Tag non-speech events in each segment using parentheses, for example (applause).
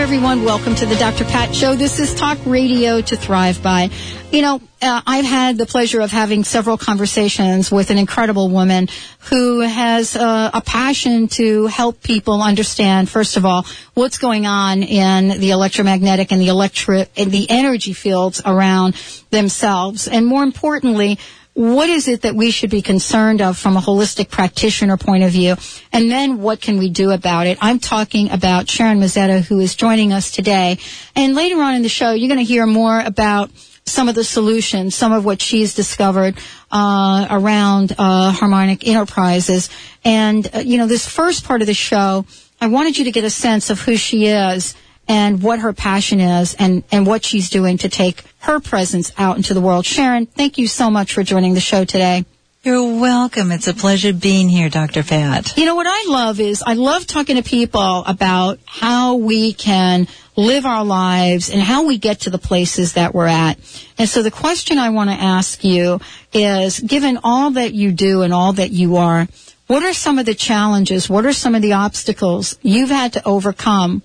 Everyone. Welcome to the Dr. Pat Show. This is Talk Radio to Thrive By. You know, uh, I've had the pleasure of having several conversations with an incredible woman who has uh, a passion to help people understand, first of all, what's going on in the electromagnetic and the electric and the energy fields around themselves, and more importantly, what is it that we should be concerned of from a holistic practitioner point of view? And then what can we do about it? I'm talking about Sharon Mazzetta, who is joining us today. And later on in the show, you're going to hear more about some of the solutions, some of what she's discovered uh, around uh, Harmonic Innerprizes. And, uh, you know, this first part of the show, I wanted you to get a sense of who she is and what her passion is and, and what she's doing to take her presence out into the world. Sharon, thank you so much for joining the show today. You're welcome. It's a pleasure being here, Dr. Pat. You know, what I love is I love talking to people about how we can live our lives and how we get to the places that we're at. And so the question I want to ask you is, given all that you do and all that you are, what are some of the challenges? What are some of the obstacles you've had to overcome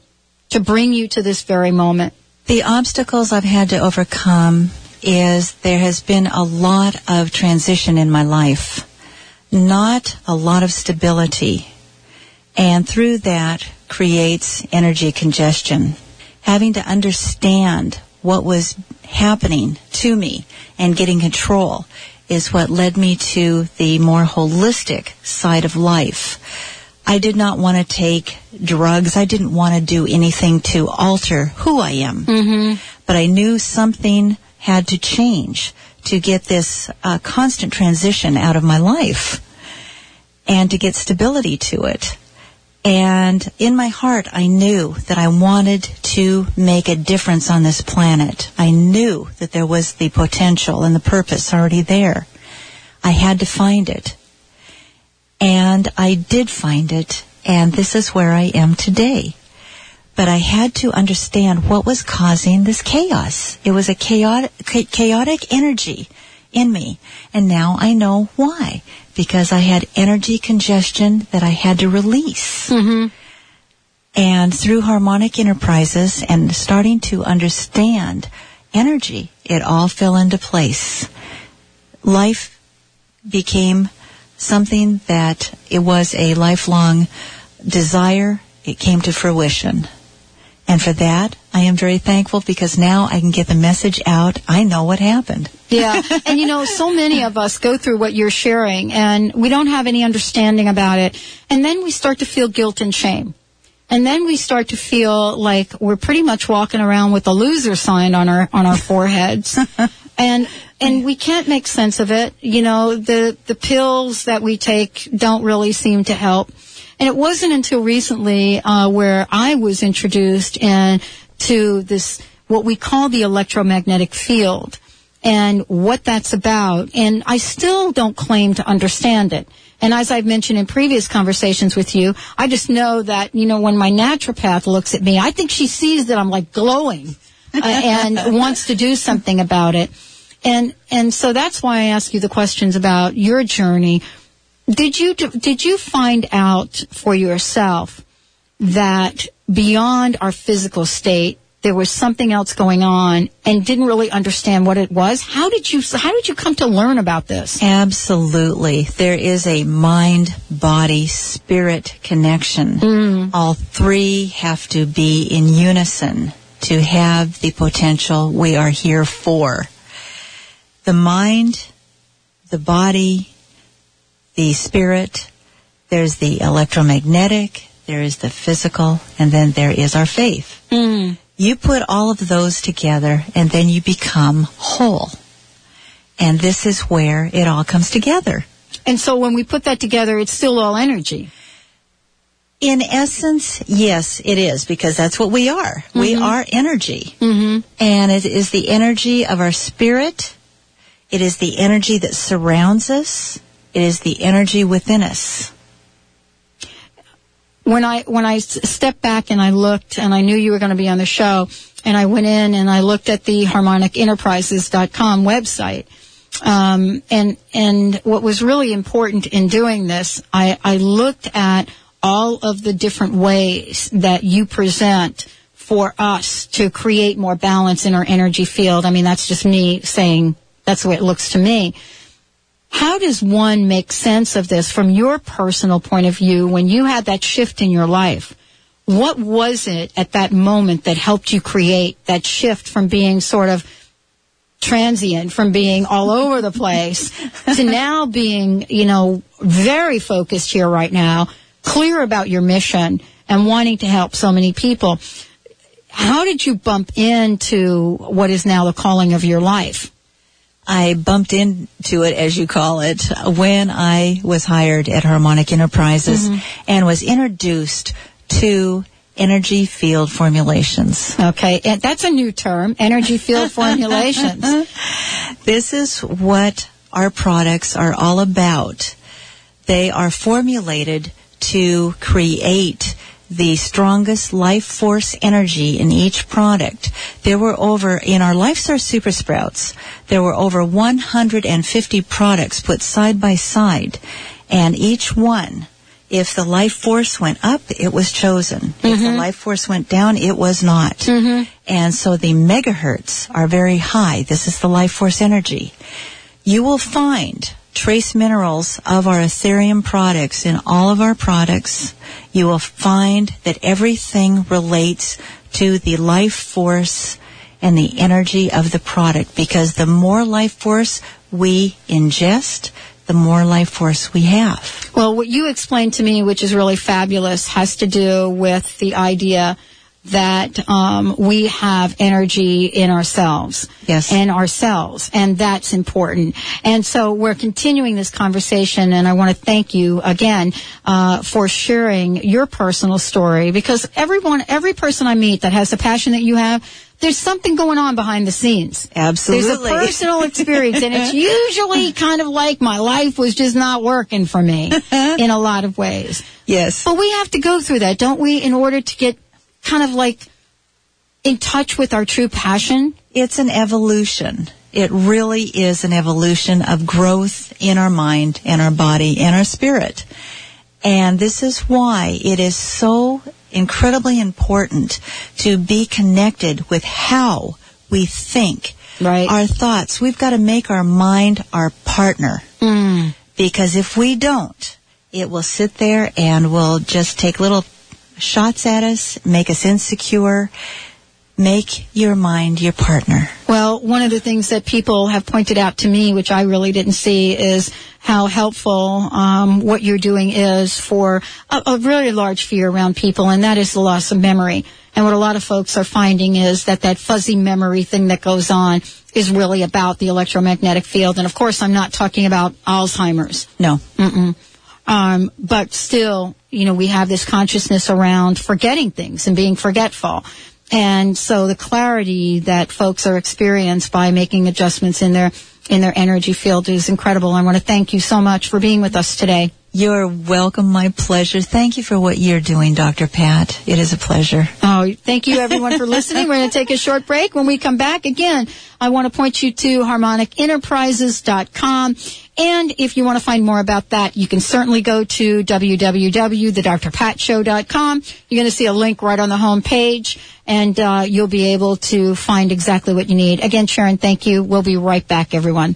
to bring you to this very moment? The obstacles I've had to overcome is there has been a lot of transition in my life, not a lot of stability. And through that creates energy congestion. Having to understand what was happening to me and getting control is what led me to the more holistic side of life I did not want to take drugs. I didn't want to do anything to alter who I am. Mm-hmm. But I knew something had to change to get this uh, constant transition out of my life and to get stability to it. And in my heart, I knew that I wanted to make a difference on this planet. I knew that there was the potential and the purpose already there. I had to find it. And I did find it, and this is where I am today. But I had to understand what was causing this chaos. It was a chaotic, chaotic energy in me. And now I know why. Because I had energy congestion that I had to release. Mm-hmm. And through Harmonic Innerprizes and starting to understand energy, it all fell into place. Life became something that it was a lifelong desire. It came to fruition. And for that, I am very thankful because now I can get the message out. I know what happened. yeah. (laughs) And you know, so many of us go through what you're sharing and we don't have any understanding about it. And then we start to feel guilt and shame. And then we start to feel like we're pretty much walking around with a loser sign on our, on our foreheads. (laughs) and and we can't make sense of it. You know, the the pills that we take don't really seem to help. And it wasn't until recently uh, where I was introduced in to this what we call the electromagnetic field and what that's about. And I still don't claim to understand it. And as I've mentioned in previous conversations with you, I just know that, you know, when my naturopath looks at me, I think she sees that I'm like glowing uh, and (laughs) wants to do something about it. And and so that's why I ask you the questions about your journey. Did you did you find out for yourself that beyond our physical state there was something else going on and didn't really understand what it was? How did you how did you come to learn about this? Absolutely. There is a mind body spirit connection. Mm. All three have to be in unison to have the potential we are here for the mind, the body, the spirit, there's the electromagnetic, there is the physical, and then there is our faith. Mm. You put all of those together and then you become whole. And this is where it all comes together. And so when we put that together, it's still all energy. In essence, yes, it is because that's what we are. Mm-hmm. We are energy. Mm-hmm. And it is the energy of our spirit, it is the energy that surrounds us. It is the energy within us. When I when I stepped back and I looked and I knew you were going to be on the show and I went in and I looked at the harmonicinnerprizes.com website. Um, and and what was really important in doing this, I, I looked at all of the different ways that you present for us to create more balance in our energy field. I mean, that's just me saying that's the way it looks to me. How does one make sense of this from your personal point of view when you had that shift in your life? What was it at that moment that helped you create that shift from being sort of transient, from being all over the place (laughs) to now being, you know, very focused here right now, clear about your mission and wanting to help so many people? How did you bump into what is now the calling of your life? I bumped into it, as you call it, when I was hired at Harmonic Innerprizes mm-hmm. and was introduced to energy field formulations. Okay, and that's a new term, energy field (laughs) formulations. This is what our products are all about. They are formulated to create the strongest life force energy in each product. There were over, in our LifeSource Super Sprouts, there were over 150 products put side by side, and each one, if the life force went up, it was chosen. If the mm-hmm. life force went down, it was not. Mm-hmm. And so the megahertz are very high. This is the life force energy. You will find trace minerals of our Etherium products in all of our products. You will find that everything relates to the life force and the energy of the product because the more life force we ingest, the more life force we have. Well, what you explained to me, which is really fabulous, has to do with the idea that um, we have energy in ourselves. Yes. And ourselves. And that's important. And so we're continuing this conversation, and I want to thank you again uh, for sharing your personal story because everyone, every person I meet that has the passion that you have, there's something going on behind the scenes. Absolutely. There's a personal (laughs) experience, and it's usually kind of like my life was just not working for me (laughs) in a lot of ways. Yes. But we have to go through that, don't we, in order to get kind of like in touch with our true passion? It's an evolution. It really is an evolution of growth in our mind and our body and our spirit. And this is why it is so incredibly important to be connected with how we think. Right. Our thoughts. We've got to make our mind our partner. Mm. Because if we don't, it will sit there and will just take little shots at us, make us insecure. Make your mind your partner. Well, one of the things that people have pointed out to me, which I really didn't see, is how helpful um, what you're doing is for a, a really large fear around people, and that is the loss of memory. And what a lot of folks are finding is that that fuzzy memory thing that goes on is really about the electromagnetic field. And of course, I'm not talking about Alzheimer's. No. Mm-mm. Um, but still, you know, we have this consciousness around forgetting things and being forgetful. And so the clarity that folks are experienced by making adjustments in their in their energy field is incredible. I want to thank you so much for being with us today. You're welcome. My pleasure. Thank you for what you're doing, Dr. Pat. It is a pleasure. Oh, thank you everyone for listening. We're going to take a short break. When we come back again, I want to point you to harmonicinnerprizes.com. And if you want to find more about that, you can certainly go to www.thedrpatshow.com. You're going to see a link right on the home page and uh, you'll be able to find exactly what you need. Again, Sharon, thank you. We'll be right back, everyone.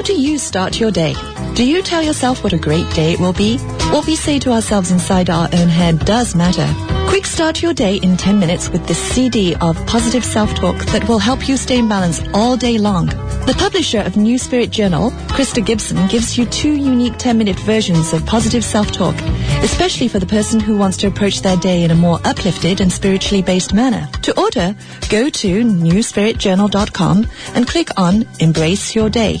How do you start your day? Do you tell yourself what a great day it will be? What we say to ourselves inside our own head does matter. Quick start your day in 10 minutes with this CD of positive self-talk that will help you stay in balance all day long. The publisher of New Spirit Journal, Krista Gibson, gives you two unique 10-minute versions of positive self-talk, especially for the person who wants to approach their day in a more uplifted and spiritually based manner. To order, go to newspiritjournal.com and click on Embrace Your Day.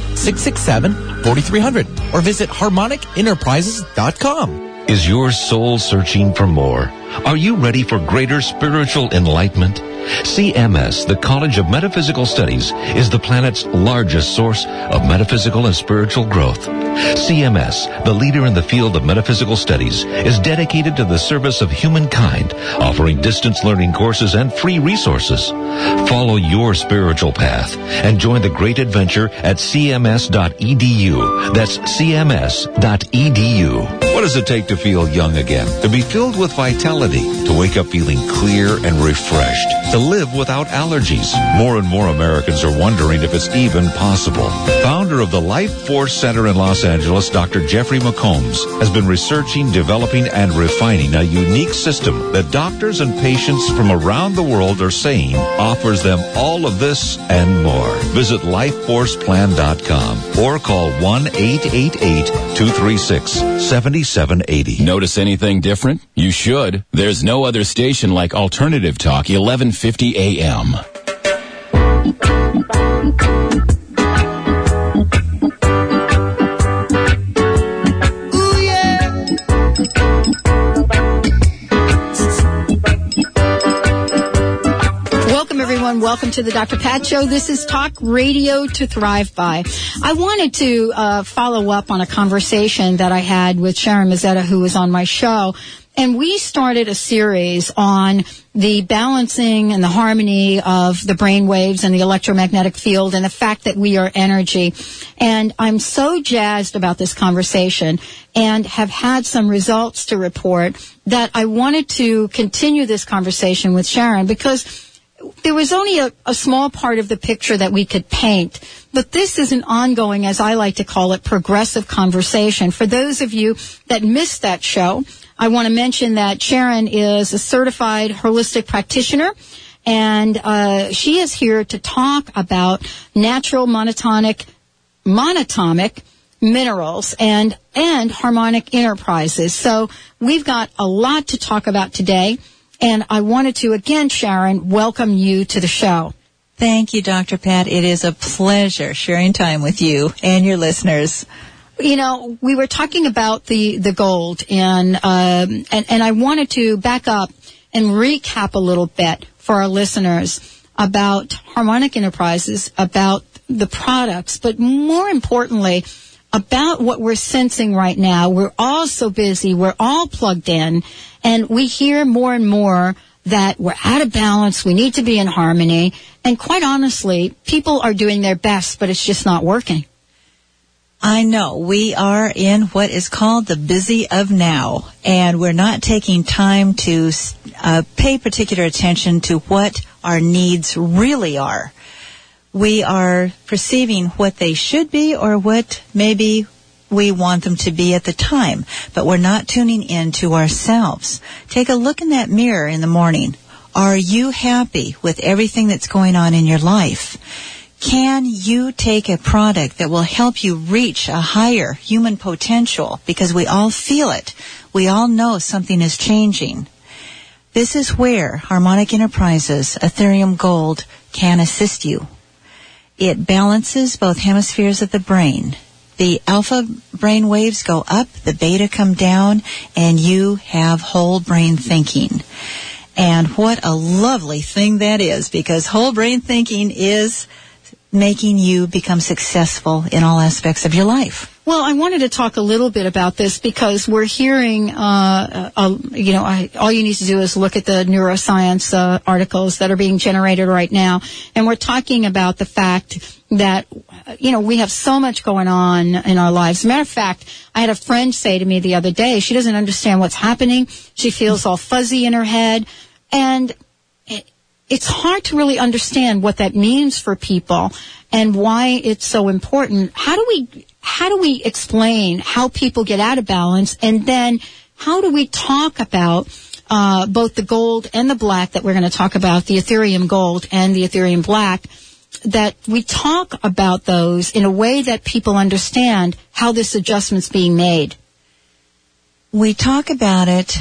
888-667-4300 or visit harmonicinnerprizes.com. Is your soul searching for more? Are you ready for greater spiritual enlightenment? CMS, the College of Metaphysical Studies, is the planet's largest source of metaphysical and spiritual growth. CMS, the leader in the field of metaphysical studies, is dedicated to the service of humankind, offering distance learning courses and free resources. Follow your spiritual path and join the great adventure at cms.edu. That's cms.edu. What does it take to feel young again? To be filled with vitality, to wake up feeling clear and refreshed, to live without allergies. More and more Americans are wondering if it's even possible. Founder of the Life Force Center in Los Angeles, Dr. Jeffrey McCombs, has been researching, developing, and refining a unique system that doctors and patients from around the world are saying offers them all of this and more. Visit lifeforceplan.com or call 1-888-236-7780. Notice anything different? You should. There's no other station like Alternative Talk 1150 AM. Welcome, everyone. Welcome to the Dr. Pat Show. This is Talk Radio to Thrive By. I wanted to uh, follow up on a conversation that I had with Sharon Mazzetta, who was on my show. And we started a series on the balancing and the harmony of the brain waves and the electromagnetic field and the fact that we are energy. And I'm so jazzed about this conversation and have had some results to report that I wanted to continue this conversation with Sharon because there was only a, a, small part of the picture that we could paint, but this is an ongoing, as I like to call it, progressive conversation. For those of you that missed that show, I want to mention that Sharon is a certified holistic practitioner, and uh, she is here to talk about natural monotonic, monatomic minerals and and harmonic innerprizes. So we've got a lot to talk about today. And I wanted to again, Sharon, welcome you to the show. Thank you, Dr. Pat. It is a pleasure sharing time with you and your listeners. You know, we were talking about the the gold, and um, and and I wanted to back up and recap a little bit for our listeners about Harmonic Innerprizes, about the products, but more importantly, about what we're sensing right now. We're all so busy. We're all plugged in and we hear more and more that we're out of balance. We need to be in harmony. And quite honestly, people are doing their best, but it's just not working. I know we are in what is called the busy of now, and we're not taking time to uh, pay particular attention to what our needs really are. We are perceiving what they should be or what maybe we want them to be at the time, but we're not tuning in to ourselves. Take a look in that mirror in the morning. Are you happy with everything that's going on in your life? Can you take a product that will help you reach a higher human potential? Because we all feel it. We all know something is changing. This is where Harmonic Innerprizes Etherium Gold can assist you. It balances both hemispheres of the brain. The alpha brain waves go up, the beta come down, and you have whole brain thinking. And what a lovely thing that is because whole brain thinking is making you become successful in all aspects of your life. Well, I wanted to talk a little bit about this because we're hearing, uh, uh, you know, I, all you need to do is look at the neuroscience uh, articles that are being generated right now, and we're talking about the fact that, you know, we have so much going on in our lives. Matter of fact, I had a friend say to me the other day, she doesn't understand what's happening. She feels all fuzzy in her head, and it's hard to really understand what that means for people and why it's so important. How do we how do we explain how people get out of balance and then how do we talk about uh, both the gold and the black that we're going to talk about, the Etherium gold and the Etherium black, that we talk about those in a way that people understand how this adjustment's being made. We talk about it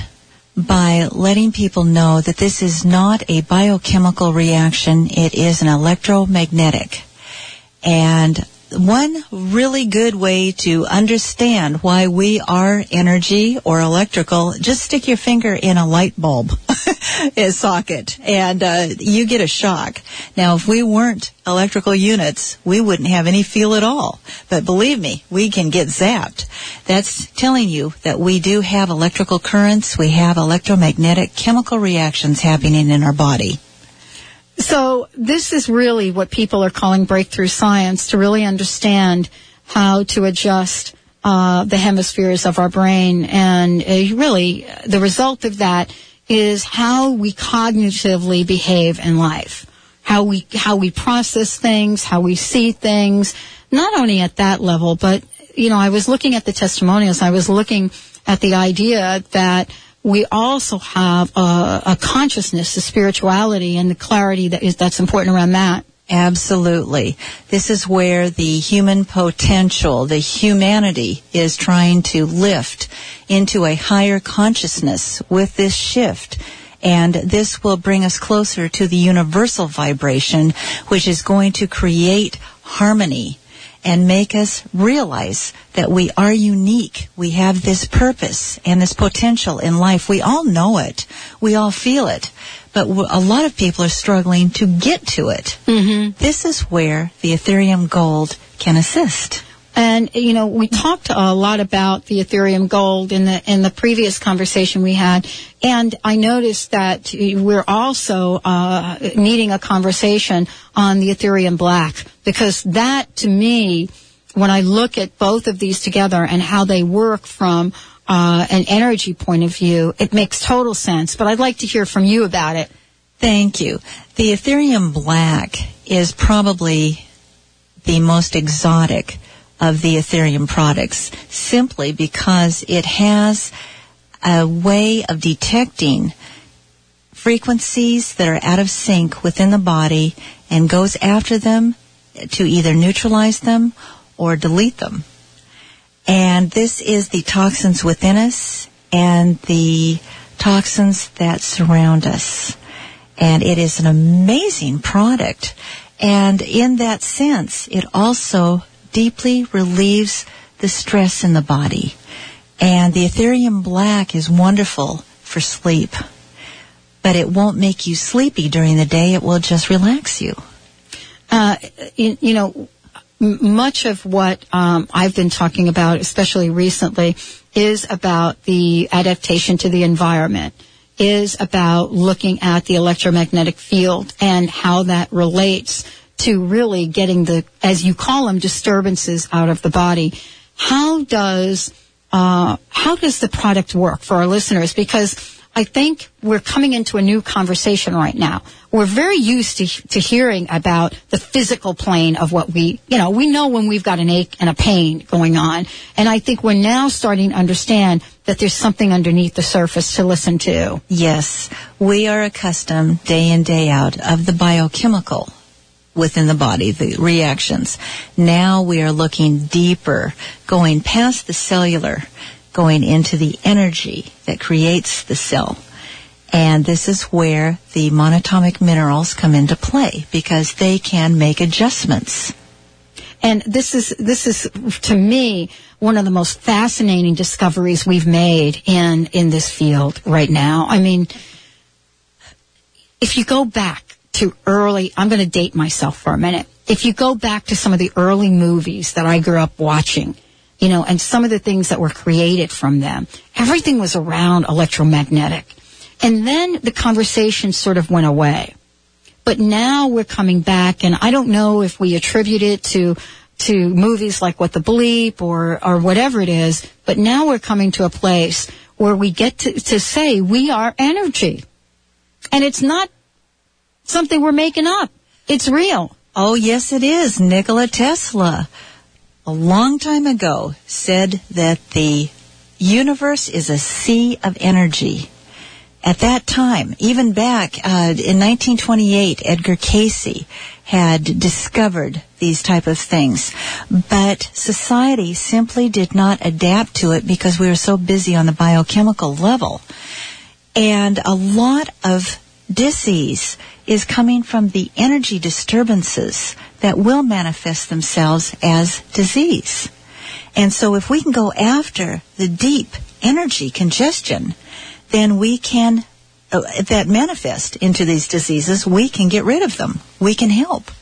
by letting people know that this is not a biochemical reaction, it is an electromagnetic. And one really good way to understand why we are energy or electrical, just stick your finger in a light bulb (laughs) socket and uh, you get a shock. Now, if we weren't electrical units, we wouldn't have any feel at all. But believe me, we can get zapped. That's telling you that we do have electrical currents, we have electromagnetic chemical reactions happening in our body. So this is really what people are calling breakthrough science to really understand how to adjust uh, the hemispheres of our brain, and uh, really the result of that is how we cognitively behave in life, how we how we process things, how we see things, not only at that level, but you know, I was looking at the testimonials, I was looking at the idea that we also have a, a consciousness, a spirituality, and the clarity that is that's important around that. Absolutely. This is where the human potential, the humanity is trying to lift into a higher consciousness with this shift. And this will bring us closer to the universal vibration, which is going to create harmony and make us realize that we are unique. We have this purpose and this potential in life. We all know it. We all feel it. But a lot of people are struggling to get to it. Mm-hmm. This is where the Etherium Gold can assist. And you know, we talked a lot about the Etherium Gold in the in the previous conversation we had, and I noticed that we're also uh, needing a conversation on the Etherium Black because that, to me, when I look at both of these together and how they work from uh, an energy point of view, it makes total sense. But I'd like to hear from you about it. Thank you. The Etherium Black is probably the most exotic of the Etherium products simply because it has a way of detecting frequencies that are out of sync within the body and goes after them to either neutralize them or delete them. And this is the toxins within us and the toxins that surround us. And it is an amazing product. And in that sense, it also deeply relieves the stress in the body. And the Etherium Black is wonderful for sleep. But it won't make you sleepy during the day. It will just relax you. Uh, you, you, know, much of what um, I've been talking about, especially recently, is about the adaptation to the environment, is about looking at the electromagnetic field and how that relates to really getting the, as you call them, disturbances out of the body. How does uh, how does the product work for our listeners? Because I think we're coming into a new conversation right now. We're very used to, to hearing about the physical plane of what we, you know, we know when we've got an ache and a pain going on. And I think we're now starting to understand that there's something underneath the surface to listen to. Yes. We are accustomed day in, day out of the biochemical within the body, the reactions. Now we are looking deeper, going past the cellular, going into the energy that creates the cell. And this is where the monatomic minerals come into play because they can make adjustments. And this is this is to me one of the most fascinating discoveries we've made in in this field right now. I mean, if you go back to early, I'm going to date myself for a minute. If you go back to some of the early movies that I grew up watching, you know, and some of the things that were created from them, everything was around electromagnetic. And then the conversation sort of went away. But now we're coming back, and I don't know if we attribute it to to movies like What the Bleep or or whatever it is. But now we're coming to a place where we get to, to say we are energy, and it's not something we're making up. It's real. Oh, yes, it is. Nikola Tesla, a long time ago, said that the universe is a sea of energy. At that time, even back uh, in 1928, Edgar Cayce had discovered these type of things. But society simply did not adapt to it because we were so busy on the biochemical level. And a lot of disease is coming from the energy disturbances that will manifest themselves as disease. And so if we can go after the deep energy congestion, then we can, uh, that manifest into these diseases, we can get rid of them. We can help.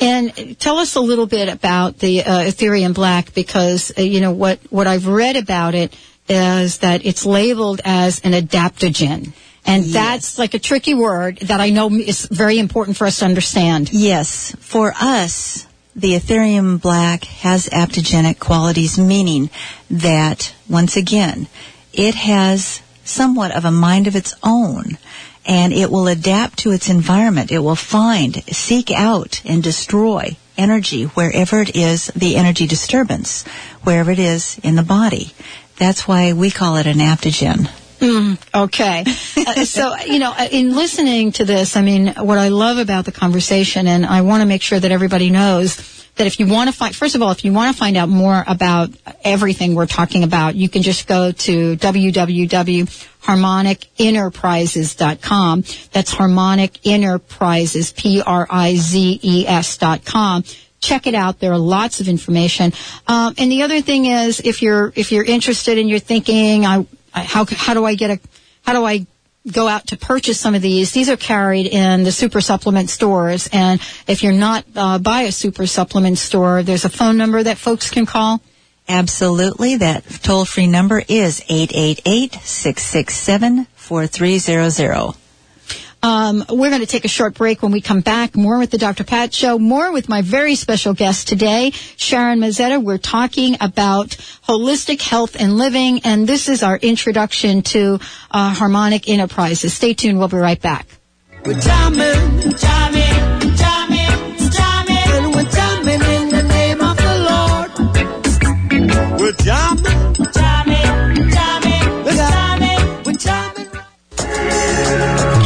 And tell us a little bit about the uh, Etherium Black because, uh, you know, what, what I've read about it is that it's labeled as an adaptogen. And Yes. that's like a tricky word that I know is very important for us to understand. Yes, for us, the Etherium Black has aptogenic qualities, meaning that, once again, it has somewhat of a mind of its own and it will adapt to its environment. It will find, seek out, and destroy energy wherever it is the energy disturbance, wherever it is in the body. That's why we call it an aptogen. Okay. uh, (laughs) so, you know, uh, in listening to this, I mean, what I love about the conversation, and I want to make sure that everybody knows that if you want to find, first of all, if you want to find out more about everything we're talking about, you can just go to www.harmonicinnerprizes.com. That's Harmonic Innerprizes, P-R-I-Z-E-S dot com. Check it out. There are lots of information. Um, and the other thing is, if you're if you're interested and you're thinking, I how how do I get a how do I go out to purchase some of these? These are carried in the super supplement stores, and if you're not uh, by a super supplement store, there's a phone number that folks can call. Absolutely. That toll free number is 888 667 4300. Um, we're going to take a short break when we come back. More with the Dr. Pat Show. More with my very special guest today, Sharon Mazzetta. We're talking about holistic health and living, and this is our introduction to uh, Harmonic Innerprizes. Stay tuned. We'll be right back. We're jamming,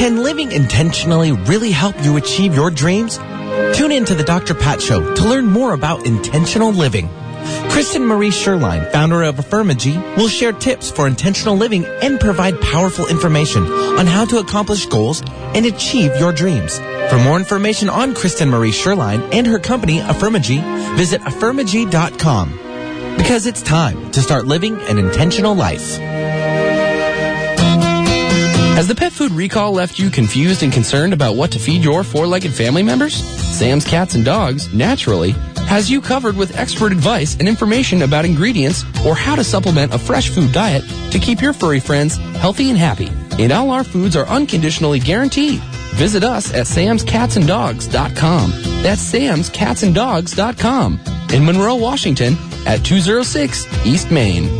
Can living intentionally really help you achieve your dreams? Tune in to the Dr. Pat Show to learn more about intentional living. Kristen Marie Sherline, founder of Affirmagy, will share tips for intentional living and provide powerful information on how to accomplish goals and achieve your dreams. For more information on Kristen Marie Sherline and her company, Affirmagy, visit affirmagy.com. Because it's time to start living an intentional life. Has the pet food recall left you confused and concerned about what to feed your four-legged family members? Sam's Cats and Dogs, naturally, has you covered with expert advice and information about ingredients or how to supplement a fresh food diet to keep your furry friends healthy and happy. And all our foods are unconditionally guaranteed. Visit us at samscatsanddogs.com. That's samscatsanddogs.com. In Monroe, Washington at 206 East Main.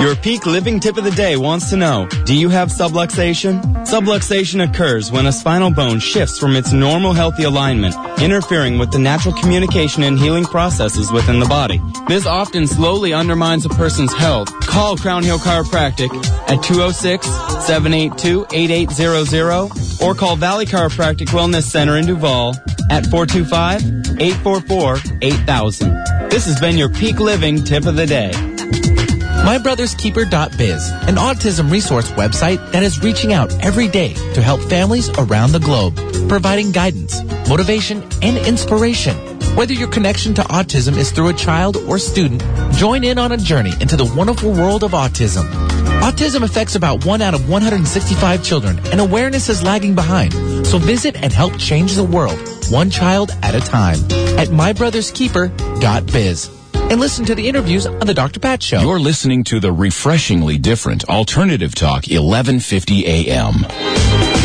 Your peak living tip of the day wants to know, do you have subluxation? Subluxation occurs when a spinal bone shifts from its normal healthy alignment, interfering with the natural communication and healing processes within the body. This often slowly undermines a person's health. Call Crown Hill Chiropractic at 206-782-8800 or call Valley Chiropractic Wellness Center in Duvall at 425-844-8000. This has been your peak living tip of the day. MyBrothersKeeper.biz, an autism resource website that is reaching out every day to help families around the globe, providing guidance, motivation, and inspiration. Whether your connection to autism is through a child or student, join in on a journey into the wonderful world of autism. Autism affects about 1 out of 165 children, and awareness is lagging behind. So visit and help change the world, one child at a time, at mybrotherskeeper.biz and listen to the interviews on the Dr. Pat Show. You're listening to the refreshingly different Alternative Talk 1150 AM.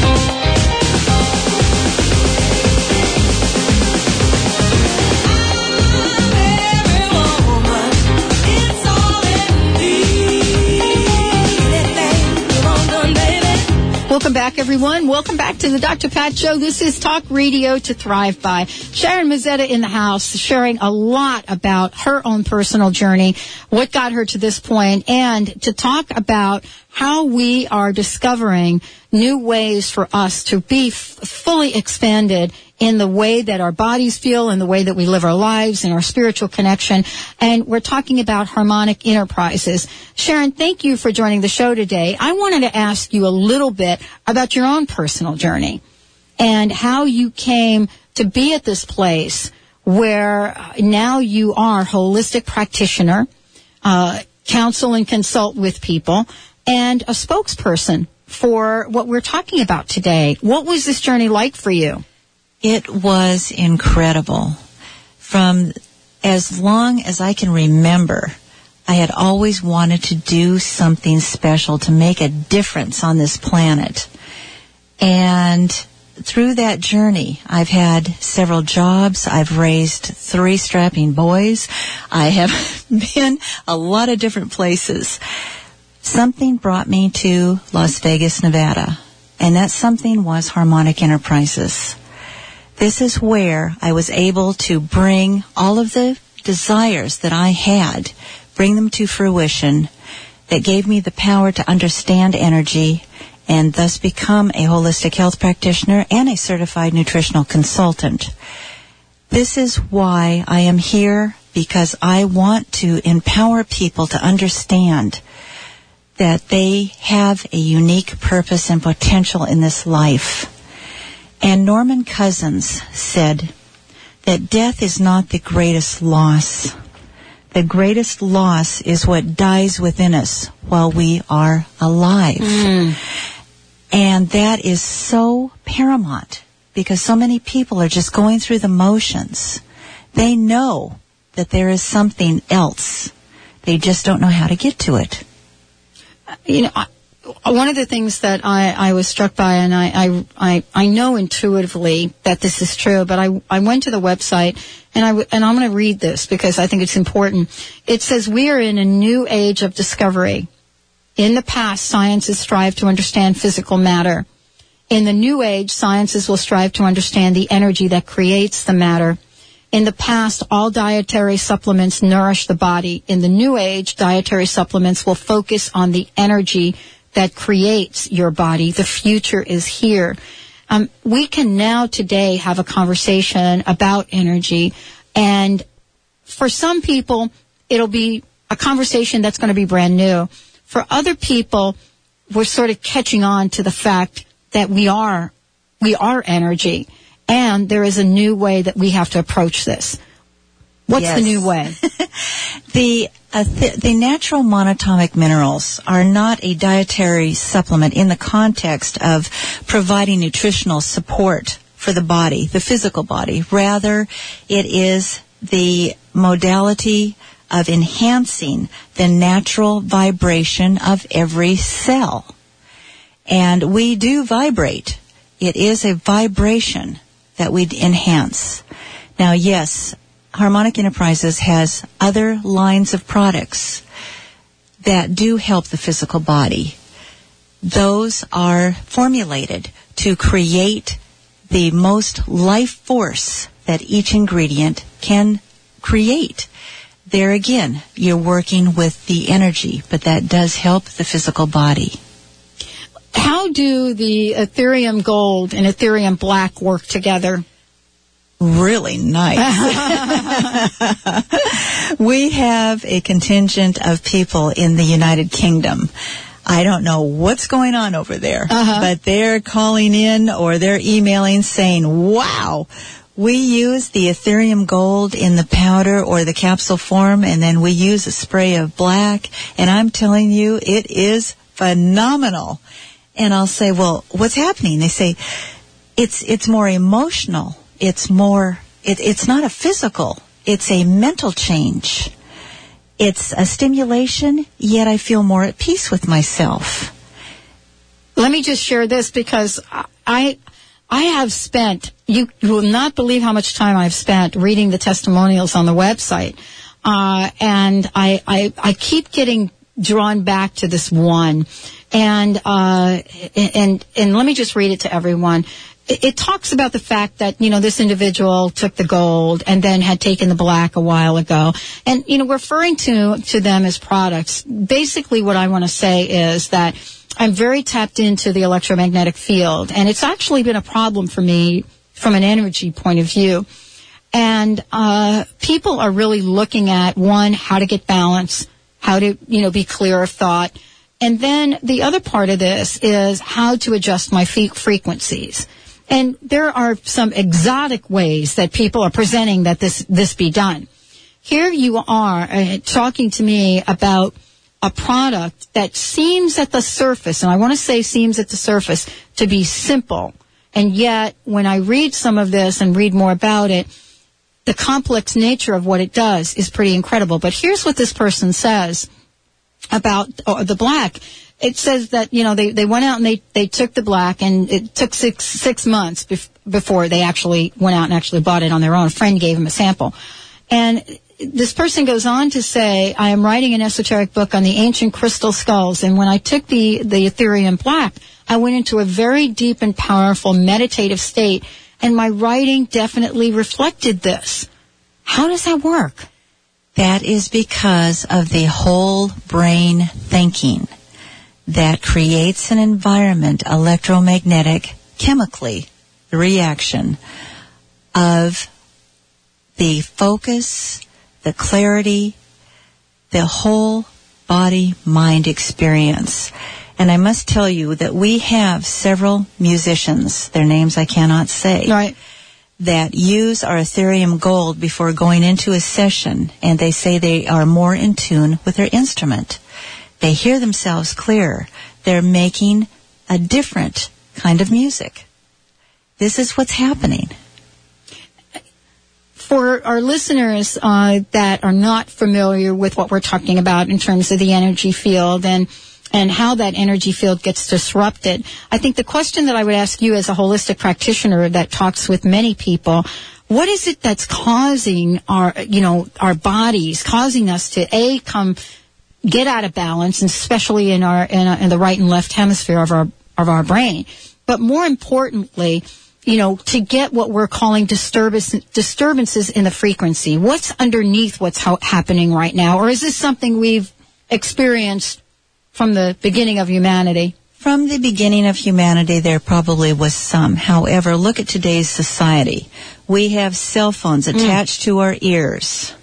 Back, everyone. Welcome back to the Dr. Pat Show. This is Talk Radio to Thrive By. Sharon Mazzetta in the house, sharing a lot about her own personal journey, what got her to this point, and to talk about how we are discovering new ways for us to be f- fully expanded in the way that our bodies feel and the way that we live our lives and our spiritual connection. And we're talking about harmonic innerprizes. Sharon, thank you for joining the show today. I wanted to ask you a little bit about your own personal journey and how you came to be at this place where now you are holistic practitioner, uh, counsel and consult with people, and a spokesperson for what we're talking about today. What was this journey like for you? It was incredible. From as long as I can remember, I had always wanted to do something special to make a difference on this planet. And through that journey, I've had several jobs. I've raised three strapping boys. I have (laughs) been a lot of different places. Something brought me to Las Vegas, Nevada. And that something was Harmonic Innerprizes. This is where I was able to bring all of the desires that I had, bring them to fruition, that gave me the power to understand energy and thus become a holistic health practitioner and a certified nutritional consultant. This is why I am here because I want to empower people to understand that they have a unique purpose and potential in this life. And Norman Cousins said that death is not the greatest loss. The greatest loss is what dies within us while we are alive. Hmm. And that is so paramount because so many people are just going through the motions. They know that there is something else. They just don't know how to get to it. You know, I, one of the things that I, I was struck by, and I, I, I, know intuitively that this is true, but I, I went to the website and I, and I'm going to read this because I think it's important. It says, we are in a new age of discovery. In the past, sciences strive to understand physical matter. In the new age, sciences will strive to understand the energy that creates the matter. In the past, all dietary supplements nourish the body. In the new age, dietary supplements will focus on the energy that creates your body. The future is here. Um, we can now today have a conversation about energy, and for some people, it'll be a conversation that's going to be brand new. For other people, we're sort of catching on to the fact that we are, we are energy, and there is a new way that we have to approach this. What's Yes. the new way? (laughs) The uh, th- the natural monatomic minerals are not a dietary supplement in the context of providing nutritional support for the body, the physical body. Rather, it is the modality of enhancing the natural vibration of every cell. And we do vibrate. It is a vibration that we'd enhance. Now, yes, Harmonic Innerprizes has other lines of products that do help the physical body. Those are formulated to create the most life force that each ingredient can create. There again, you're working with the energy, but that does help the physical body. How do the Etherium Gold and Etherium Black work together? Really nice. (laughs) we have a contingent of people in the United Kingdom. I don't know what's going on over there, uh-huh. but they're calling in or they're emailing saying, wow, we use the Etherium gold in the powder or the capsule form and then we use a spray of black and I'm telling you it is phenomenal. And I'll say, well, what's happening? They say, it's, it's more emotional. It's more, it, it's not a physical. It's a mental change. It's a stimulation, yet I feel more at peace with myself. Let me just share this because I I have spent you will not believe how much time I've spent reading the testimonials on the website, uh, and I, I I keep getting drawn back to this one, and uh, and and let me just read it to everyone. It, talks about the fact that you know this individual took the gold and then had taken the black a while ago, and you know referring to to them as products. Basically, what I want to say is that I'm very tapped into the electromagnetic field, and it's actually been a problem for me from an energy point of view. And uh, people are really looking at one, how to get balance, how to you know be clear of thought, and then the other part of this is how to adjust my frequencies. And there are some exotic ways that people are presenting that this this be done. Here you are uh, talking to me about a product that seems at the surface, and I want to say seems at the surface to be simple. And yet, when I read some of this and read more about it, the complex nature of what it does is pretty incredible. But here's what this person says about uh, the black. It says that, you know, they, they went out and they, they took the black and it took six, six months bef- before they actually went out and actually bought it on their own. A friend gave them a sample. And this person goes on to say, I am writing an esoteric book on the ancient crystal skulls, and when I took the, the Etherium black, I went into a very deep and powerful meditative state, and my writing definitely reflected this. How does that work? That is because of the whole brain thinking that creates an environment, electromagnetic, chemically, the reaction of the focus, the clarity, the whole body mind experience. And I must tell you that we have several musicians, their names I cannot say, right. That use our Etherium gold before going into a session, and they say they are more in tune with their instrument. They hear themselves clearer. They're making a different kind of music. This is what's happening. For our listeners uh, that are not familiar with what we're talking about in terms of the energy field and and how that energy field gets disrupted, I think the question that I would ask you as a holistic practitioner that talks with many people, what is it that's causing our, you know, our bodies, causing us to a come get out of balance, and especially in our in, in the right and left hemisphere of our of our brain, but more importantly, you know, to get what we're calling disturbance, disturbances in the frequency. What's underneath what's ha- happening right now, or is this something we've experienced from the beginning of humanity? From the beginning of humanity, there probably was some. However, look at today's society. We have cell phones attached to our ears.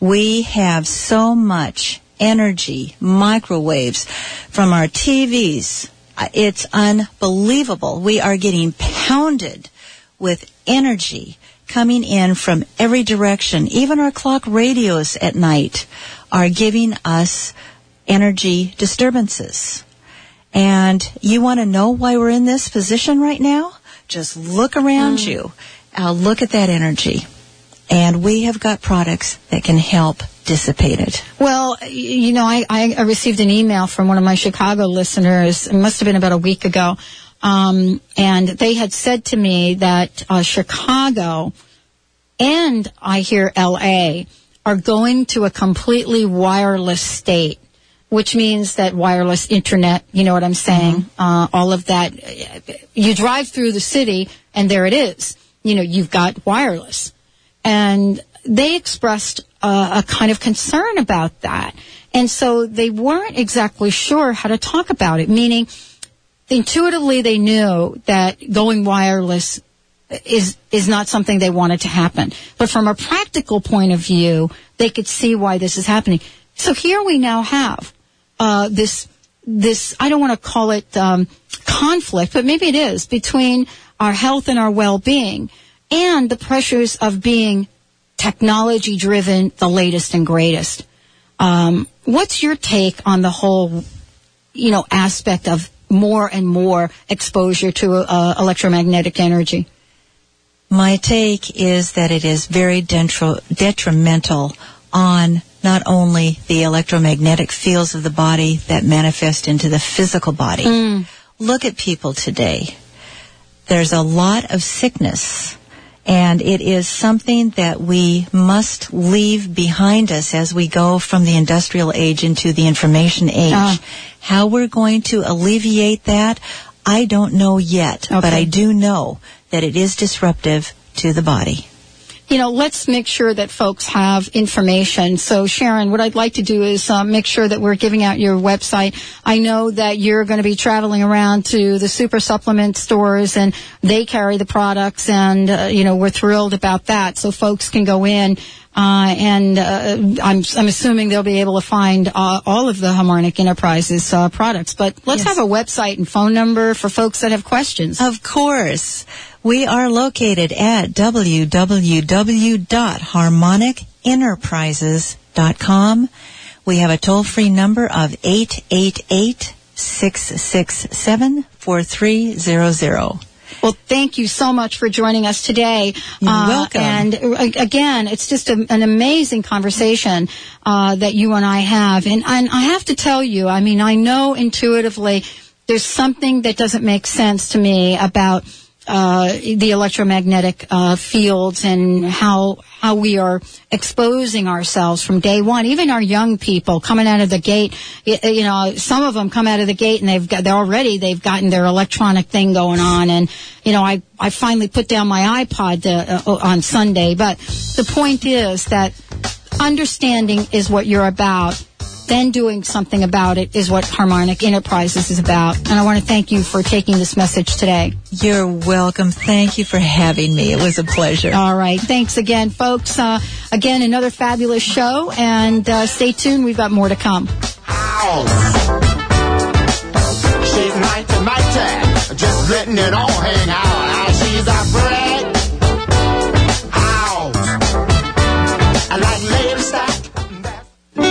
We have so much energy, microwaves from our TVs. Uh, It's unbelievable. We are getting pounded with energy coming in from every direction. Even our clock radios at night are giving us energy disturbances. And you want to know why we're in this position right now? Just look around Mm. you. Uh, look at that energy. And we have got products that can help dissipate it. Well, you know, I, I received an email from one of my Chicago listeners. It must have been about a week ago. Um, and they had said to me that uh, Chicago and I hear LA are going to a completely wireless state, which means that wireless internet, you know what I'm saying? Uh, all of that. You drive through the city and there it is. You know, you've got wireless. And they expressed uh, a kind of concern about that. And so they weren't exactly sure how to talk about it, meaning intuitively they knew that going wireless is is not something they wanted to happen. But from a practical point of view, they could see why this is happening. So here we now have uh, this this I don't want to call it um, conflict, but maybe it is between our health and our well being and the pressures of being technology driven, the latest and greatest. Um, what's your take on the whole, you know, aspect of more and more exposure to uh, electromagnetic energy? My take is that it is very detri- detrimental on not only the electromagnetic fields of the body that manifest into the physical body. Look at people today. There's a lot of sickness and it is something that we must leave behind us as we go from the industrial age into the information age. Ah. How we're going to alleviate that, I don't know yet, but I do know that it is disruptive to the body. You know, let's make sure that folks have information. So, Sharon, what I'd like to do is uh, make sure that we're giving out your website. I know that you're going to be traveling around to the super supplement stores and they carry the products and, uh, you know, we're thrilled about that. So folks can go in. Uh, and uh, I'm, I'm assuming they'll be able to find uh, all of the Harmonic Innerprizes uh, products. But let's Yes. have a website and phone number for folks that have questions. Of course. We are located at www.harmonicinnerprizes.com. We have a toll-free number of 888-667-4300. Well, thank you so much for joining us today. You're Uh, welcome. And uh, again, it's just a, an amazing conversation uh, that you and I have. And, and I have to tell you, I mean, I know intuitively there's something that doesn't make sense to me about uh, the electromagnetic uh, fields and how how we are exposing ourselves from day one. Even our young people coming out of the gate, y- you know, some of them come out of the gate and they've got they're already they've gotten their electronic thing going on. And you know, I I finally put down my iPod to, uh, on Sunday. But the point is that understanding is what you're about. Then doing something about it is what Harmonic Innerprizes is about. And I want to thank you for taking this message today. You're welcome. Thank you for having me. It was a pleasure. All right. Thanks again, folks. Uh, again, another fabulous show. And uh, stay tuned. We've got more to come. She's mighty, mighty, just letting it all hang out.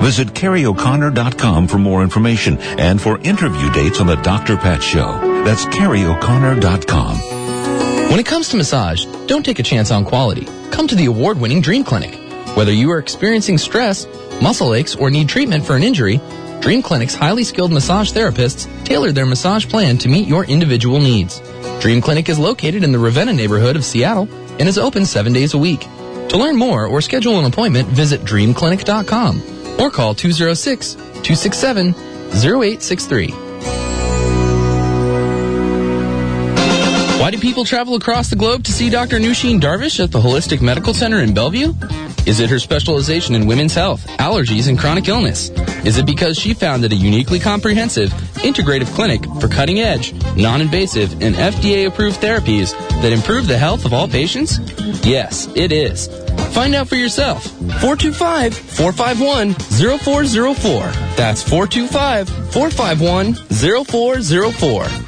Visit CarrieO'Connor.com for more information and for interview dates on the Dr. Pat Show. That's CarrieO'Connor.com. When it comes to massage, don't take a chance on quality. Come to the award-winning Dream Clinic. Whether you are experiencing stress, muscle aches, or need treatment for an injury, Dream Clinic's highly skilled massage therapists tailor their massage plan to meet your individual needs. Dream Clinic is located in the Ravenna neighborhood of Seattle and is open seven days a week. To learn more or schedule an appointment, visit dreamclinic.com or call 206-267-0863. Why do people travel across the globe to see Dr. Nooshin Darvish at the Holistic Medical Center in Bellevue? Is it her specialization in women's health, allergies, and chronic illness? Is it because she founded a uniquely comprehensive, integrative clinic for cutting edge, non invasive, and FDA approved therapies that improve the health of all patients? Yes, it is. Find out for yourself. 425 451 0404. That's 425 451 0404.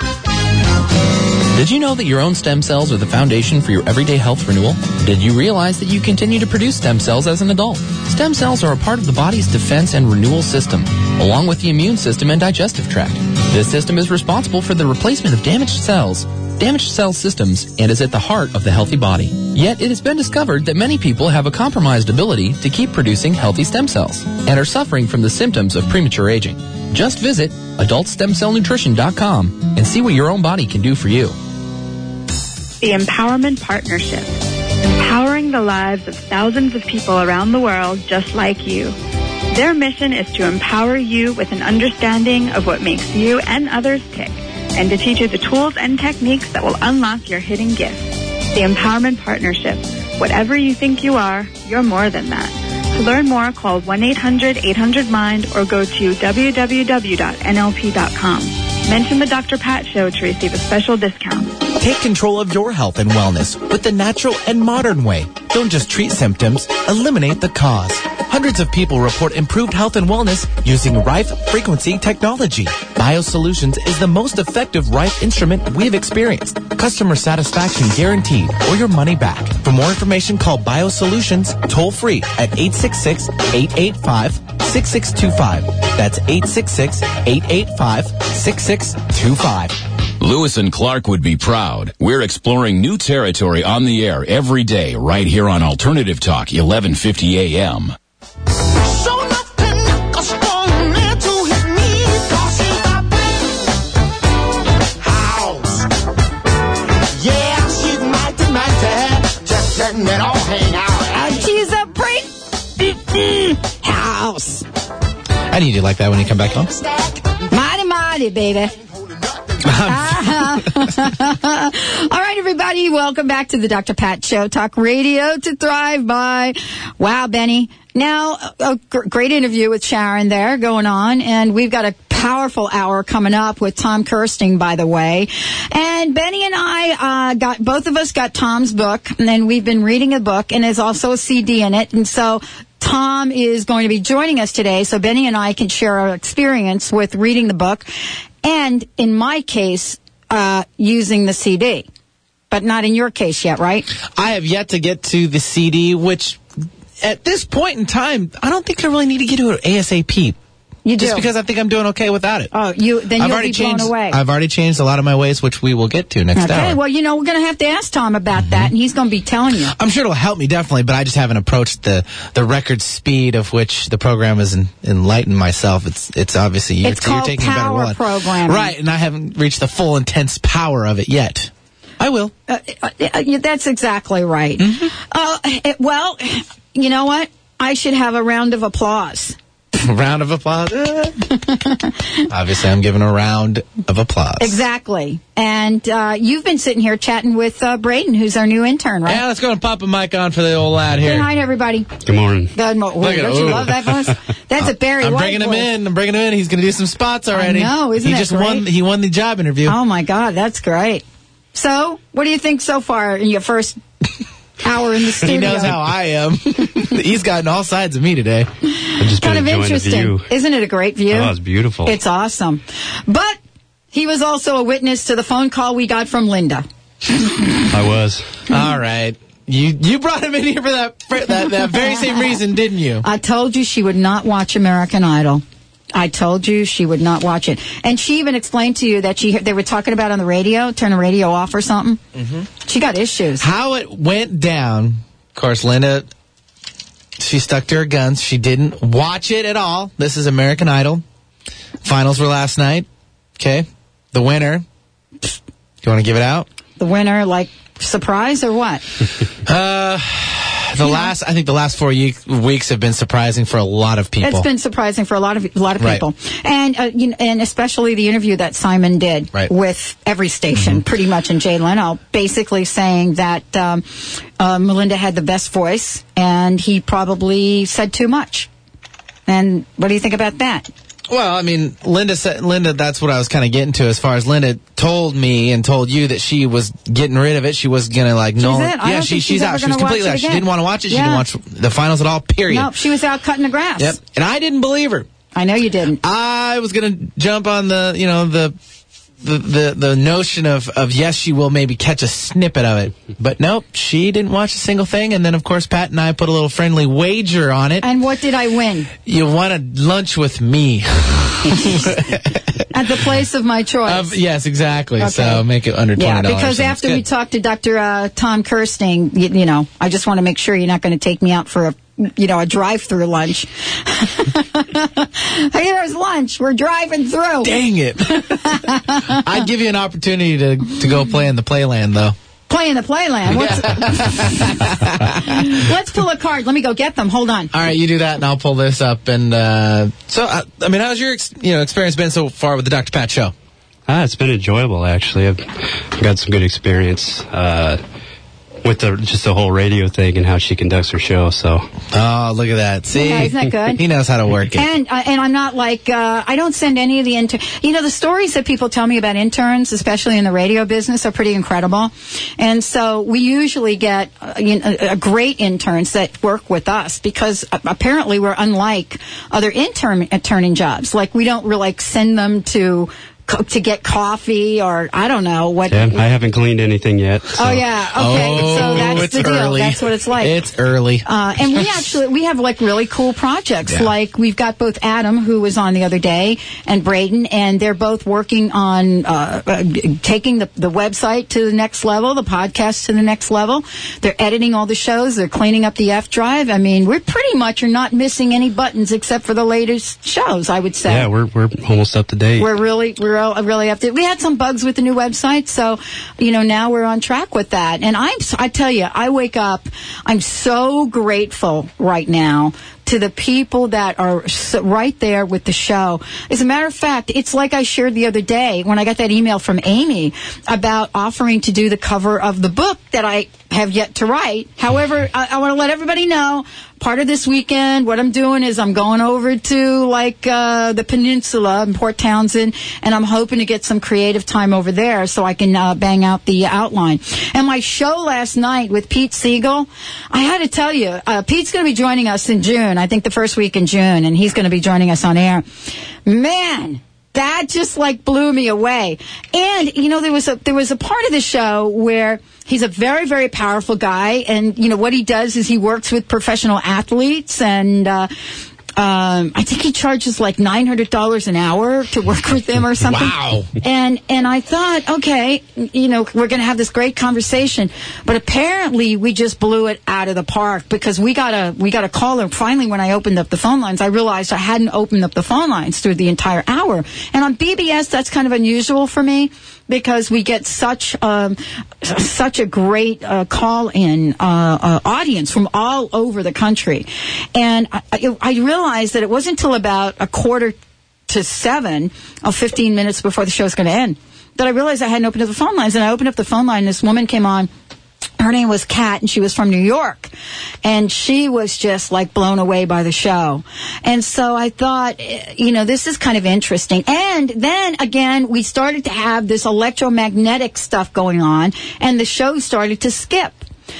Did you know that your own stem cells are the foundation for your everyday health renewal? Did you realize that you continue to produce stem cells as an adult? Stem cells are a part of the body's defense and renewal system, along with the immune system and digestive tract. This system is responsible for the replacement of damaged cells, damaged cell systems, and is at the heart of the healthy body. Yet it has been discovered that many people have a compromised ability to keep producing healthy stem cells and are suffering from the symptoms of premature aging. Just visit adultstemcellnutrition.com and see what your own body can do for you. The Empowerment Partnership, empowering the lives of thousands of people around the world just like you. Their mission is to empower you with an understanding of what makes you and others tick, and to teach you the tools and techniques that will unlock your hidden gifts. The Empowerment Partnership. Whatever you think you are, you're more than that. To learn more, call 1-800-800-MIND or go to www.nlp.com. Mention the Dr. Pat Show to receive a special discount. Take control of your health and wellness with the natural and modern way. Don't just treat symptoms, eliminate the cause. Hundreds of people report improved health and wellness using Rife frequency technology. BioSolutions is the most effective Rife instrument we've experienced. Customer satisfaction guaranteed or your money back. For more information, call BioSolutions toll free at 866-885-6625. That's 866-885-6625. Lewis and Clark would be proud. We're exploring new territory on the air every day right here on Alternative Talk 1150 AM. Just letting it all hang out. She's a pretty (laughs) house. I need you like that when you come back home. Mighty, mighty, baby. (laughs) All right, everybody, welcome back to the Dr. Pat Show. Talk radio to thrive by. Wow, Benny. Now, a, a gr- great interview with Sharon there going on, and we've got a powerful hour coming up with Tom Kirsting, by the way. And Benny and I uh, got both of us got Tom's book, and then we've been reading a book, and there's also a CD in it, and so. Tom is going to be joining us today, so Benny and I can share our experience with reading the book, and in my case, uh, using the CD. But not in your case yet, right? I have yet to get to the CD, which at this point in time, I don't think I really need to get to it ASAP. You Just because I think I'm doing okay without it. Oh, you then I've you'll already be blown changed. away. I've already changed a lot of my ways, which we will get to next okay, hour. well, you know, we're going to have to ask Tom about that, and he's going to be telling you. I'm sure it'll help me definitely, but I just haven't approached the the record speed of which the program has en- enlightened myself. It's it's obviously you're, It's you're taking a better power one. programming. right? And I haven't reached the full intense power of it yet. I will. Uh, uh, uh, that's exactly right. Mm-hmm. Uh, it- well, you know what? I should have a round of applause. (laughs) round of applause. (laughs) obviously, I'm giving a round of applause. Exactly. And uh, you've been sitting here chatting with uh, Braden, who's our new intern, right? Yeah, let's go and pop a mic on for the old lad here. Good night, everybody. Good morning. Good mo- Look at don't him. you Ooh. love that voice? (laughs) That's a Barry I'm White bringing him in. I'm bringing him in. He's going to do some spots already. know, isn't he that just great? won. He won the job interview. Oh my God, that's great. So, what do you think so far in your first hour in the studio? He knows how I am. (laughs) He's gotten all sides of me today. I've just kind been of enjoying the interesting, view. isn't it? A great view. Oh, it's beautiful. It's awesome. But he was also a witness to the phone call we got from Linda. I was. All right. You you brought him in here for that for that, that very same reason, didn't you? I told you she would not watch American Idol. I told you she would not watch it, and she even explained to you that she they were talking about on the radio, turn the radio off or something. Mm-hmm. She got issues. How it went down. Of course, Linda. She stuck to her guns. She didn't watch it at all. This is American Idol. Finals were last night. Okay. The winner. You want to give it out? The winner, like surprise or what? (laughs) Uh, The last, I think, the last four ye- weeks have been surprising for a lot of people. It's been surprising for a lot of a lot of Right. people, and uh, you know, and especially the interview that Simon did Right. Mm-hmm. with every station, pretty much, and Jay Leno, basically saying that um, uh, Melinda had the best voice, and he probably said too much. And what do you think about that? Well, I mean, Linda said, Linda, that's what I was kind of getting to as far as Linda told me and told you that she was getting rid of it. She was going to like, no. She's Yeah, don't she, she's she's out. She was completely out. She didn't want to watch it. She Yeah. didn't watch the finals at all, period. No, she was out cutting the grass. Yep. And I didn't believe her. I know you didn't. I was going to jump on the, you know, the, the, the, the notion of, of yes, she will maybe catch a snippet of it. (laughs) But nope, she didn't watch a single thing. And then, of course, Pat and I put a little friendly wager on it. And what did I win? You wanted lunch with me. (laughs) At the place of my choice. Of- yes, exactly. Okay. So make it under $20. Yeah, because after we talked to Dr. Uh, Tom Kirsting, you, you know, I just want to make sure you're not going to take me out for a, you know, a drive-through lunch. (laughs) Here's lunch. We're driving through. Dang it! (laughs) I'd give you an opportunity to, to go play in the playland, though. Play in the playland. What's, (laughs) let's pull a card. Let me go get them. Hold on. All right, you do that, and I'll pull this up. And uh, so, uh, I mean, how's your ex- you know experience been so far with the Dr. Pat show? Ah, it's been enjoyable actually. I've got some good experience uh, with the just the whole radio thing and how she conducts her show. So, oh, look at that! See, Yeah, isn't that good? he knows how to work it. And uh, and I'm not like uh, I don't send any of the intern. You know the stories that people tell me about interns, especially in the radio business, are pretty incredible. And so we usually get uh, you know, a, a great interns that work with us because uh, apparently we're unlike other intern interning jobs. Like we don't really like send them to co- to get coffee or I don't know what. yeah, I haven't cleaned anything yet. So. Oh yeah, okay. so Oh, that's it's the deal. early. That's what it's like. It's early. Uh, and we actually we have like really cool projects. Yeah. Like we've got both Adam, who was on the other day, and Braden, and they're both working on uh, uh, taking the the website to the next level, the podcast to the next level. They're editing all the shows. They're cleaning up the F drive. I mean, we're pretty much are not missing any buttons except for the latest shows. I would say. Yeah, we're we're almost up to date. We're really, we're all- really up to. We had some bugs with the new website, so you know now we're on track with that. And I'm, I tell you, I wake up, I'm so grateful right now to the people that are right there with the show. As a matter of fact, it's like I shared the other day when I got that email from Amy about offering to do the cover of the book that I have yet to write. However, I, I want to let everybody know part of this weekend, what I'm doing is I'm going over to like uh, the peninsula in Port Townsend, and I'm hoping to get some creative time over there so I can uh, bang out the outline. And my show last night with Pete Siegel, I had to tell you, uh, Pete's going to be joining us in June. I think the first week in June, and he's going to be joining us on air. Man, that just like blew me away. And you know, there was a there was a part of the show where he's a very very powerful guy, and you know what he does is he works with professional athletes and. Uh, um, I think he charges like nine hundred dollars an hour to work with them or something. Wow. And and I thought, okay, you know, we're going to have this great conversation, but apparently we just blew it out of the park because we got a we got a caller. Finally, when I opened up the phone lines, I realized I hadn't opened up the phone lines through the entire hour. And on BBS, that's kind of unusual for me because we get such um, such a great uh, call in uh, uh, audience from all over the country, and I, I realized that it wasn't until about a quarter to seven, or 15 minutes before the show was going to end, that I realized I hadn't opened up the phone lines. And I opened up the phone line, and this woman came on. Her name was Kat, and she was from New York. And she was just like blown away by the show. And so I thought, eh, you know, this is kind of interesting. And then again, we started to have this electromagnetic stuff going on, and the show started to skip.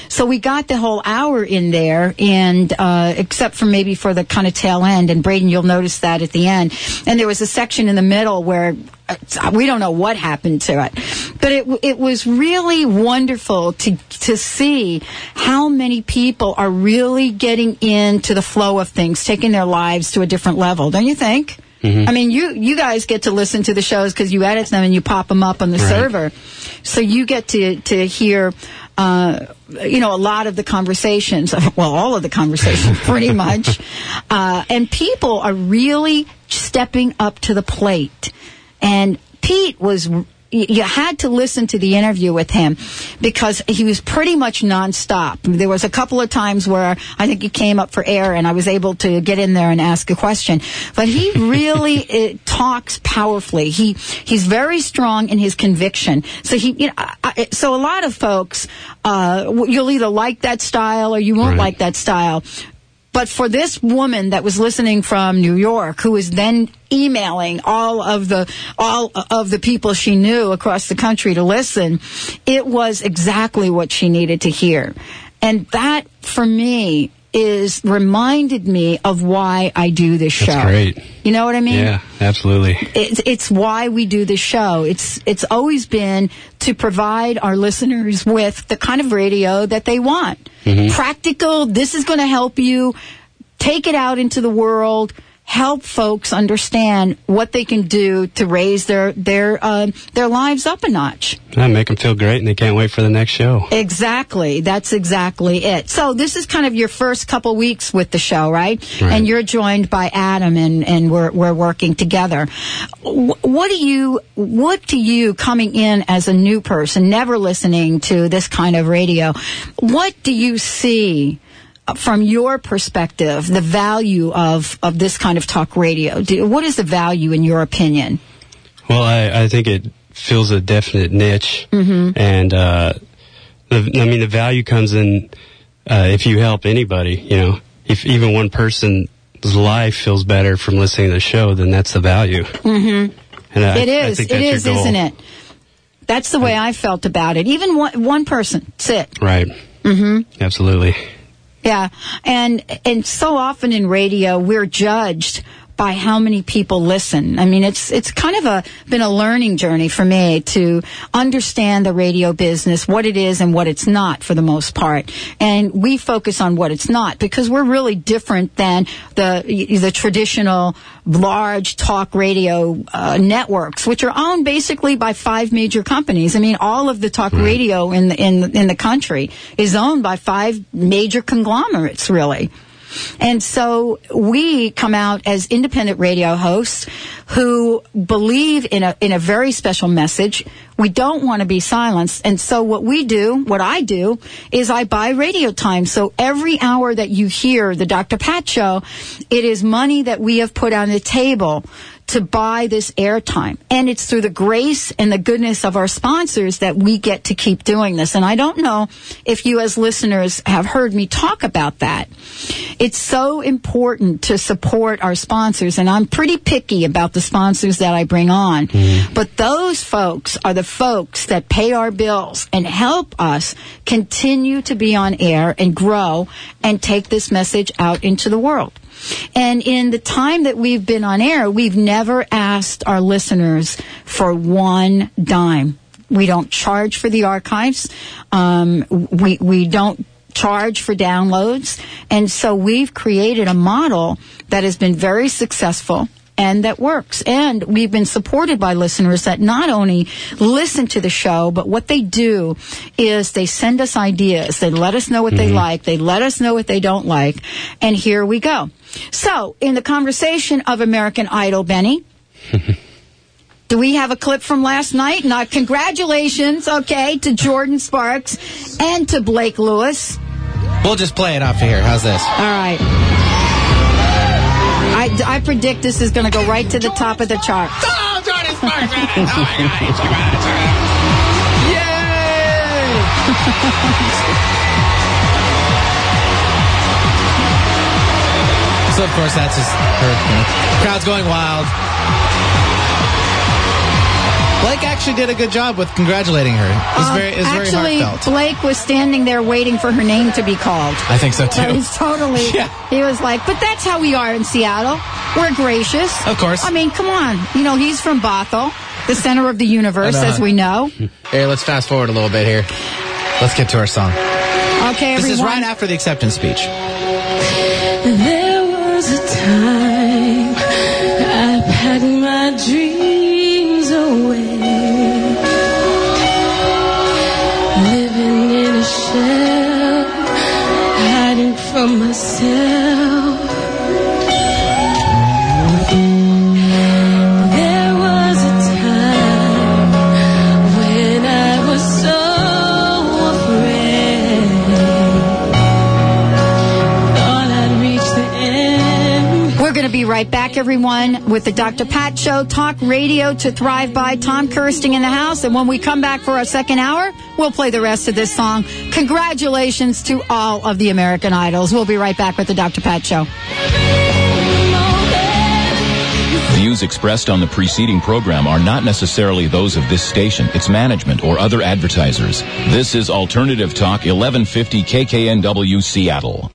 So we got the whole hour in there, and uh, except for maybe for the kind of tail end. And Braden, you'll notice that at the end. And there was a section in the middle where uh, we don't know what happened to it, but it it was really wonderful to to see how many people are really getting into the flow of things, taking their lives to a different level. Don't you think? I mean, you you guys get to listen to the shows because you edit them and you pop them up on the Right. server, so you get to to hear. Uh, you know, a lot of the conversations, (laughs) well, all of the conversations, (laughs) pretty much. Uh, and people are really stepping up to the plate. And Pete was you had to listen to the interview with him because he was pretty much nonstop. There was a couple of times where I think he came up for air and I was able to get in there and ask a question. But he (laughs) really uh, talks powerfully. He he's very strong in his conviction. So he, you know, I, so a lot of folks, uh, you'll either like that style or you won't like that style. But for this woman that was listening from New York, who was then emailing all of the all of the people she knew across the country to listen, it was exactly what she needed to hear. And that for me is reminded me of why I do this show. That's great. You know what I mean? Yeah, absolutely. it's it's why we do the show. It's it's always been to provide our listeners with the kind of radio that they want. Mhm. Practical. This is going to help you take it out into the world. Help folks understand what they can do to raise their their uh, their lives up a notch. Yeah, make them feel great, and they can't wait for the next show. Exactly. That's exactly it. So this is kind of your first couple weeks with the show, right? Right. And you're joined by Adam and, and we're, we're working together. What do you, what do you coming in as a new person, never listening to this kind of radio, what do you see from your perspective, the value of, of this kind of talk radio? Do, what is the value in your opinion? Well, I, I think it fills a definite niche, Mm-hmm. and uh, the, I mean the value comes in uh, if you help anybody. You know, if even one person's life feels better from listening to the show, then that's the value. Mm-hmm. And I, it I is. I it is, isn't it? That's the way I felt about it. Even one, one person. That's it. Right. Mm-hmm. Absolutely. Yeah, and and so often in radio we're judged by how many people listen. I mean, it's it's kind of a been a learning journey for me to understand the radio business, what it is and what it's not for the most part. And we focus on what it's not because we're really different than the the traditional large talk radio uh, networks, which are owned basically by five major companies. I mean, all of the talk radio in the, in in the country is owned by five major conglomerates, really. And so we come out as independent radio hosts who believe in a in a very special message. We don't want to be silenced. And so what we do, what I do, is I buy radio time. So every hour that you hear the Dr. Pat show, it is money that we have put on the table to buy this airtime. And it's through the grace and the goodness of our sponsors that we get to keep doing this. And I don't know if you as listeners have heard me talk about that. It's so important to support our sponsors, and I'm pretty picky about the sponsors that I bring on. Mm-hmm. But those folks are the folks that pay our bills and help us continue to be on air and grow and take this message out into the world. And in the time that we've been on air, we've never asked our listeners for one dime. We don't charge for the archives. Um, we, we don't charge for downloads. And so we've created a model that has been very successful and that works. And we've been supported by listeners that not only listen to the show, but what they do is they send us ideas. They let us know what they mm-hmm. like. They let us know what they don't like. And here we go. So, in the conversation of American Idol, Benny, (laughs) do we have a clip from last night? Not congratulations, okay, to Jordin Sparks and to Blake Lewis. We'll just play it off here. How's this? All right. I, I predict this is going to go right to the top of the chart. (laughs) Oh, Jordin Sparks! Oh, my So of course that's just her. you know, crowd's going wild. Blake actually did a good job with congratulating her. It was Uh, very, it was very actually, heartfelt. Blake was standing there waiting for her name to be called. I think so too. he's totally. (laughs) Yeah. He was like, but that's how we are in Seattle. We're gracious. Of course. I mean, come on. You know, he's from Bothell, the center of the universe, uh, as we know. Here, let's fast forward a little bit here. Let's get to our song. Okay, This is right after the acceptance speech. Right back, everyone, with the Dr. Pat Show, talk radio to thrive by. Tom Kirsting in the house. And when we come back for our second hour, we'll play the rest of this song. Congratulations to all of the American Idols. We'll be right back with the Dr. Pat Show. Views expressed on the preceding program are not necessarily those of this station, its management, or other advertisers. This is Alternative Talk 1150 KKNW Seattle.